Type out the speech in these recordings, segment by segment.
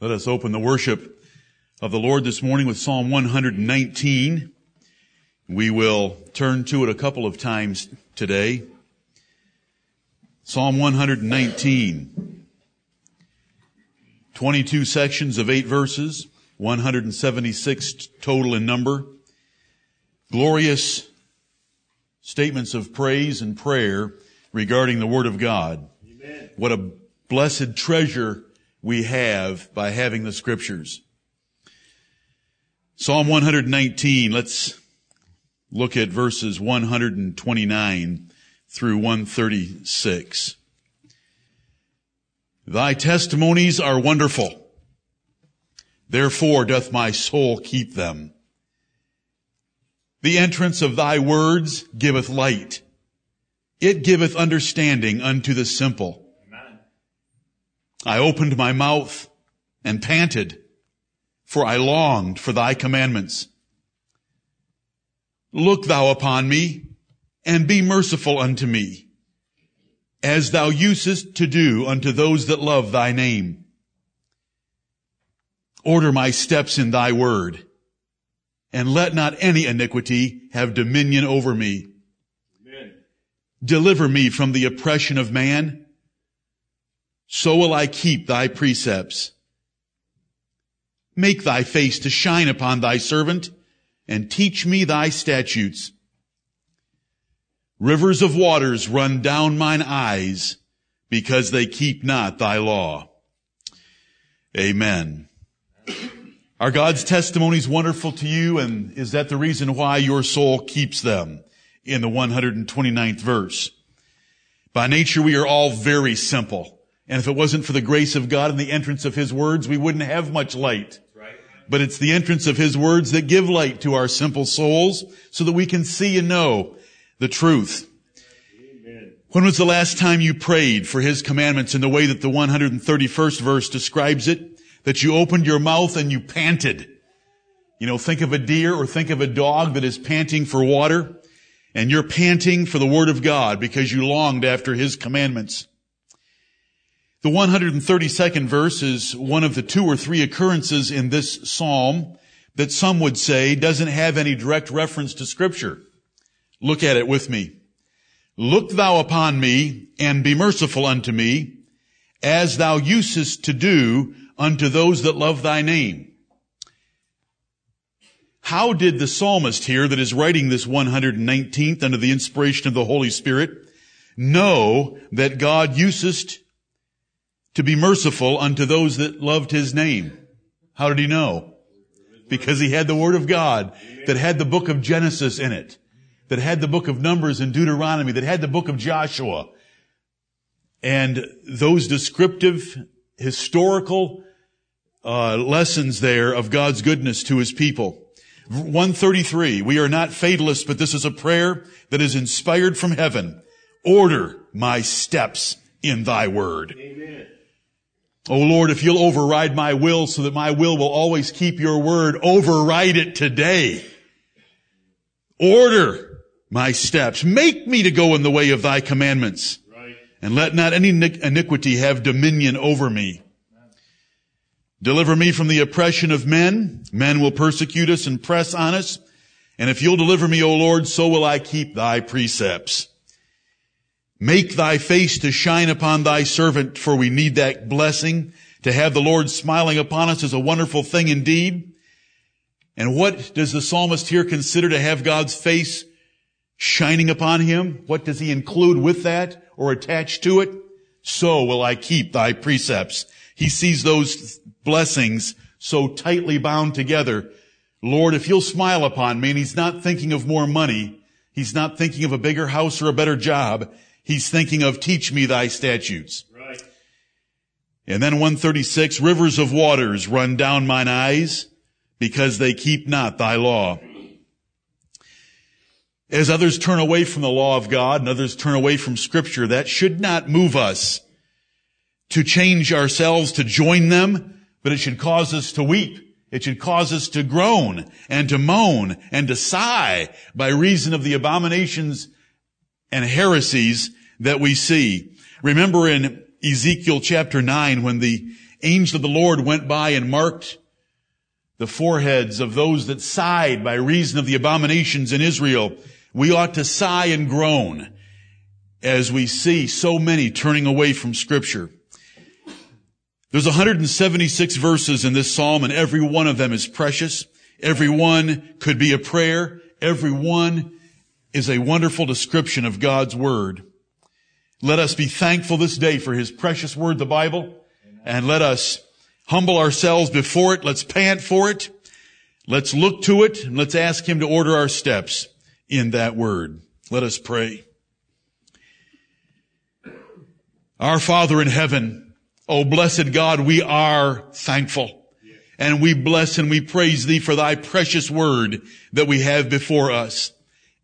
Let us open the worship of the Lord this morning with Psalm 119. We will turn to it a couple of times today. Psalm 119. 22 sections of eight verses, 176 total in number. Glorious statements of praise and prayer regarding the Word of God. Amen. What a blessed treasure we have by having the scriptures. Psalm 119, let's look at verses 129 through 136. Thy testimonies are wonderful. Therefore doth my soul keep them. The entrance of thy words giveth light. It giveth understanding unto the simple. I opened my mouth and panted, for I longed for thy commandments. Look thou upon me and be merciful unto me, as thou usest to do unto those that love thy name. Order my steps in thy word, and let not any iniquity have dominion over me. Amen. Deliver me from the oppression of man so will I keep thy precepts. Make thy face to shine upon thy servant and teach me thy statutes. Rivers of waters run down mine eyes because they keep not thy law. Amen. Are God's testimonies wonderful to you and is that the reason why your soul keeps them in the 129th verse? By nature we are all very simple. And if it wasn't for the grace of God and the entrance of His words, we wouldn't have much light. But it's the entrance of His words that give light to our simple souls so that we can see and know the truth. Amen. When was the last time you prayed for His commandments in the way that the 131st verse describes it? That you opened your mouth and you panted. You know, think of a deer or think of a dog that is panting for water and you're panting for the word of God because you longed after His commandments. The 132nd verse is one of the two or three occurrences in this psalm that some would say doesn't have any direct reference to scripture. Look at it with me. Look thou upon me and be merciful unto me as thou usest to do unto those that love thy name. How did the psalmist here that is writing this 119th under the inspiration of the Holy Spirit know that God usest to be merciful unto those that loved his name. How did he know? Because he had the word of God that had the book of Genesis in it, that had the book of Numbers and Deuteronomy, that had the book of Joshua. And those descriptive, historical uh, lessons there of God's goodness to his people. 133, we are not fatalists, but this is a prayer that is inspired from heaven. Order my steps in thy word. Amen. Oh Lord, if you'll override my will so that my will will always keep your word, override it today. Order my steps. Make me to go in the way of thy commandments. Right. And let not any iniquity have dominion over me. Deliver me from the oppression of men. Men will persecute us and press on us. And if you'll deliver me, O Lord, so will I keep thy precepts. Make thy face to shine upon thy servant, for we need that blessing. To have the Lord smiling upon us is a wonderful thing indeed. And what does the psalmist here consider to have God's face shining upon him? What does he include with that or attach to it? So will I keep thy precepts. He sees those blessings so tightly bound together. Lord, if you'll smile upon me, and he's not thinking of more money, he's not thinking of a bigger house or a better job, He's thinking of teach me thy statutes. Right. And then 136, rivers of waters run down mine eyes because they keep not thy law. As others turn away from the law of God and others turn away from scripture, that should not move us to change ourselves to join them, but it should cause us to weep. It should cause us to groan and to moan and to sigh by reason of the abominations and heresies that we see. Remember in Ezekiel chapter 9 when the angel of the Lord went by and marked the foreheads of those that sighed by reason of the abominations in Israel, we ought to sigh and groan as we see so many turning away from scripture. There's 176 verses in this psalm and every one of them is precious. Every one could be a prayer. Every one is a wonderful description of God's word. Let us be thankful this day for his precious word, the Bible, and let us humble ourselves before it. Let's pant for it. Let's look to it and let's ask him to order our steps in that word. Let us pray. Our Father in heaven, oh blessed God, we are thankful. And we bless and we praise thee for thy precious word that we have before us.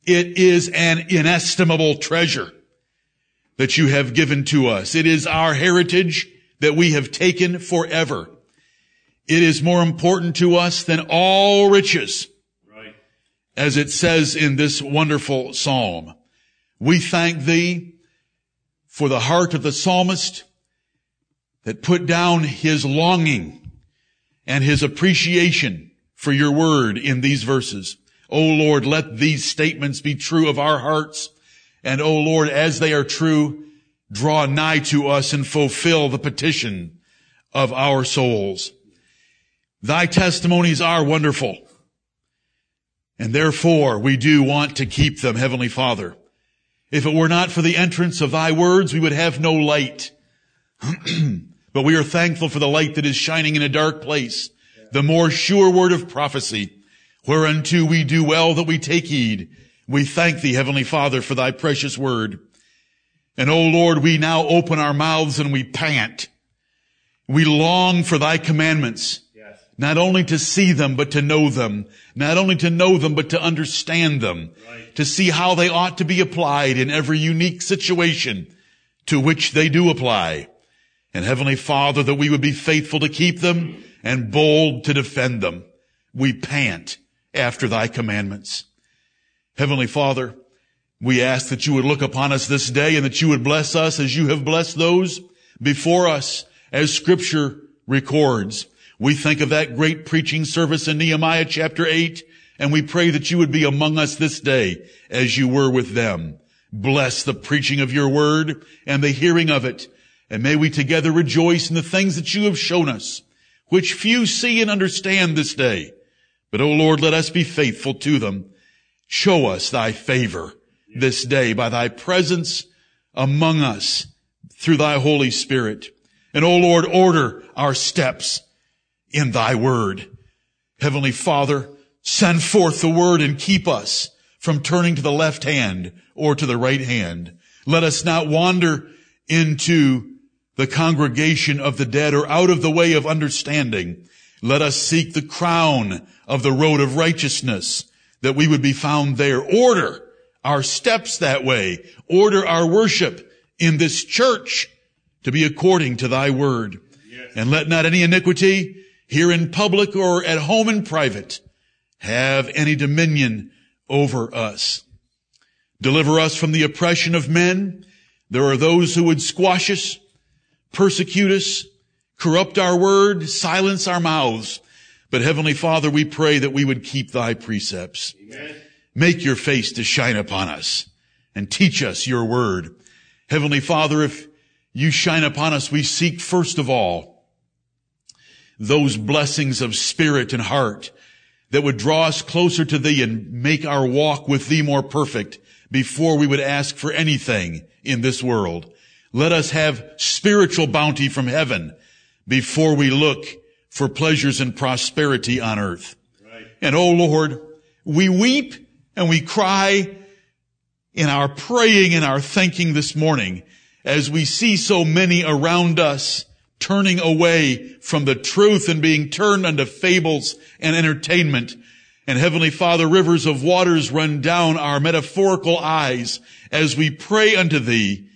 It is an inestimable treasure that you have given to us. It is our heritage that we have taken forever. It is more important to us than all riches. Right. As it says in this wonderful psalm. We thank thee for the heart of the psalmist that put down his longing and his appreciation for your word in these verses. O Lord, let these statements be true of our hearts. And O Lord, as they are true, draw nigh to us and fulfill the petition of our souls. Thy testimonies are wonderful. And therefore we do want to keep them, Heavenly Father. If it were not for the entrance of thy words, we would have no light. but we are thankful for the light that is shining in a dark place, the more sure word of prophecy, whereunto we do well that we take heed. We thank thee, Heavenly Father, for thy precious word. And O Lord, we now open our mouths and we pant. We long for thy commandments. Not only to see them, but to know them. Not only to know them, but to understand them. Right. To see how they ought to be applied in every unique situation to which they do apply. And Heavenly Father, that we would be faithful to keep them and bold to defend them. We pant after thy commandments. Heavenly Father, we ask that you would look upon us this day and that you would bless us as you have blessed those before us as scripture records. We think of that great preaching service in Nehemiah chapter 8, and we pray that you would be among us this day as you were with them. Bless the preaching of your word and the hearing of it, and may we together rejoice in the things that you have shown us, which few see and understand this day. But, O Lord, let us be faithful to them. Show us thy favor this day by thy presence among us through thy Holy Spirit. And, O Lord, order our steps in thy word. Heavenly Father, send forth the word and keep us from turning to the left hand or to the right hand. Let us not wander into the congregation of the dead or out of the way of understanding. Let us seek the crown of the road of righteousness that we would be found there. Order our steps that way. Order our worship in this church to be according to thy word. Yes. And let not any iniquity here in public or at home in private, have any dominion over us. Deliver us from the oppression of men. There are those who would squash us, persecute us, corrupt our word, silence our mouths. But Heavenly Father, we pray that we would keep thy precepts. Amen. Make your face to shine upon us and teach us your word. Heavenly Father, if you shine upon us, we seek first of all those blessings of spirit and heart that would draw us closer to thee and make our walk with thee more perfect before we would ask for anything in this world. Let us have spiritual bounty from heaven before we look for pleasures and prosperity on earth. Right. And oh Lord, we weep and we cry in our praying and our thanking this morning as we see so many around us turning away from the truth and being turned unto fables and entertainment. And Heavenly Father, rivers of waters run down our metaphorical eyes as we pray unto Thee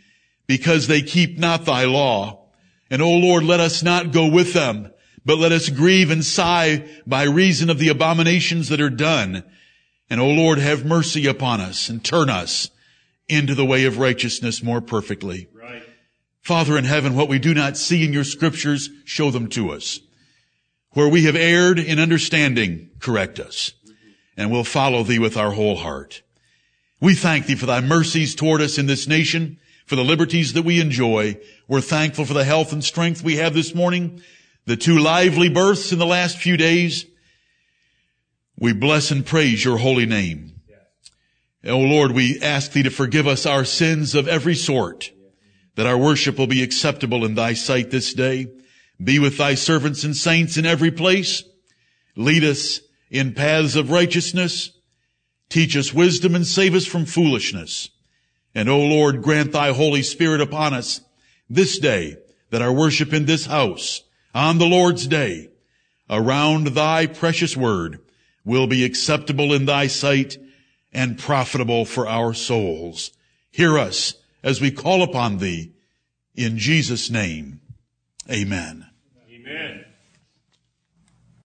because they keep not Thy law. And O Lord, let us not go with them, but let us grieve and sigh by reason of the abominations that are done. And O Lord, have mercy upon us and turn us into the way of righteousness more perfectly. Father in heaven, what we do not see in your scriptures, show them to us. Where we have erred in understanding, correct us. And we'll follow thee with our whole heart. We thank thee for thy mercies toward us in this nation, for the liberties that we enjoy. We're thankful for the health and strength we have this morning, the two lively births in the last few days. We bless and praise your holy name. Oh Lord, we ask thee to forgive us our sins of every sort, that our worship will be acceptable in thy sight this day. Be with thy servants and saints in every place. Lead us in paths of righteousness. Teach us wisdom and save us from foolishness. And O Lord, grant thy Holy Spirit upon us this day that our worship in this house on the Lord's day around thy precious word will be acceptable in thy sight and profitable for our souls. Hear us as we call upon thee in Jesus name. Amen.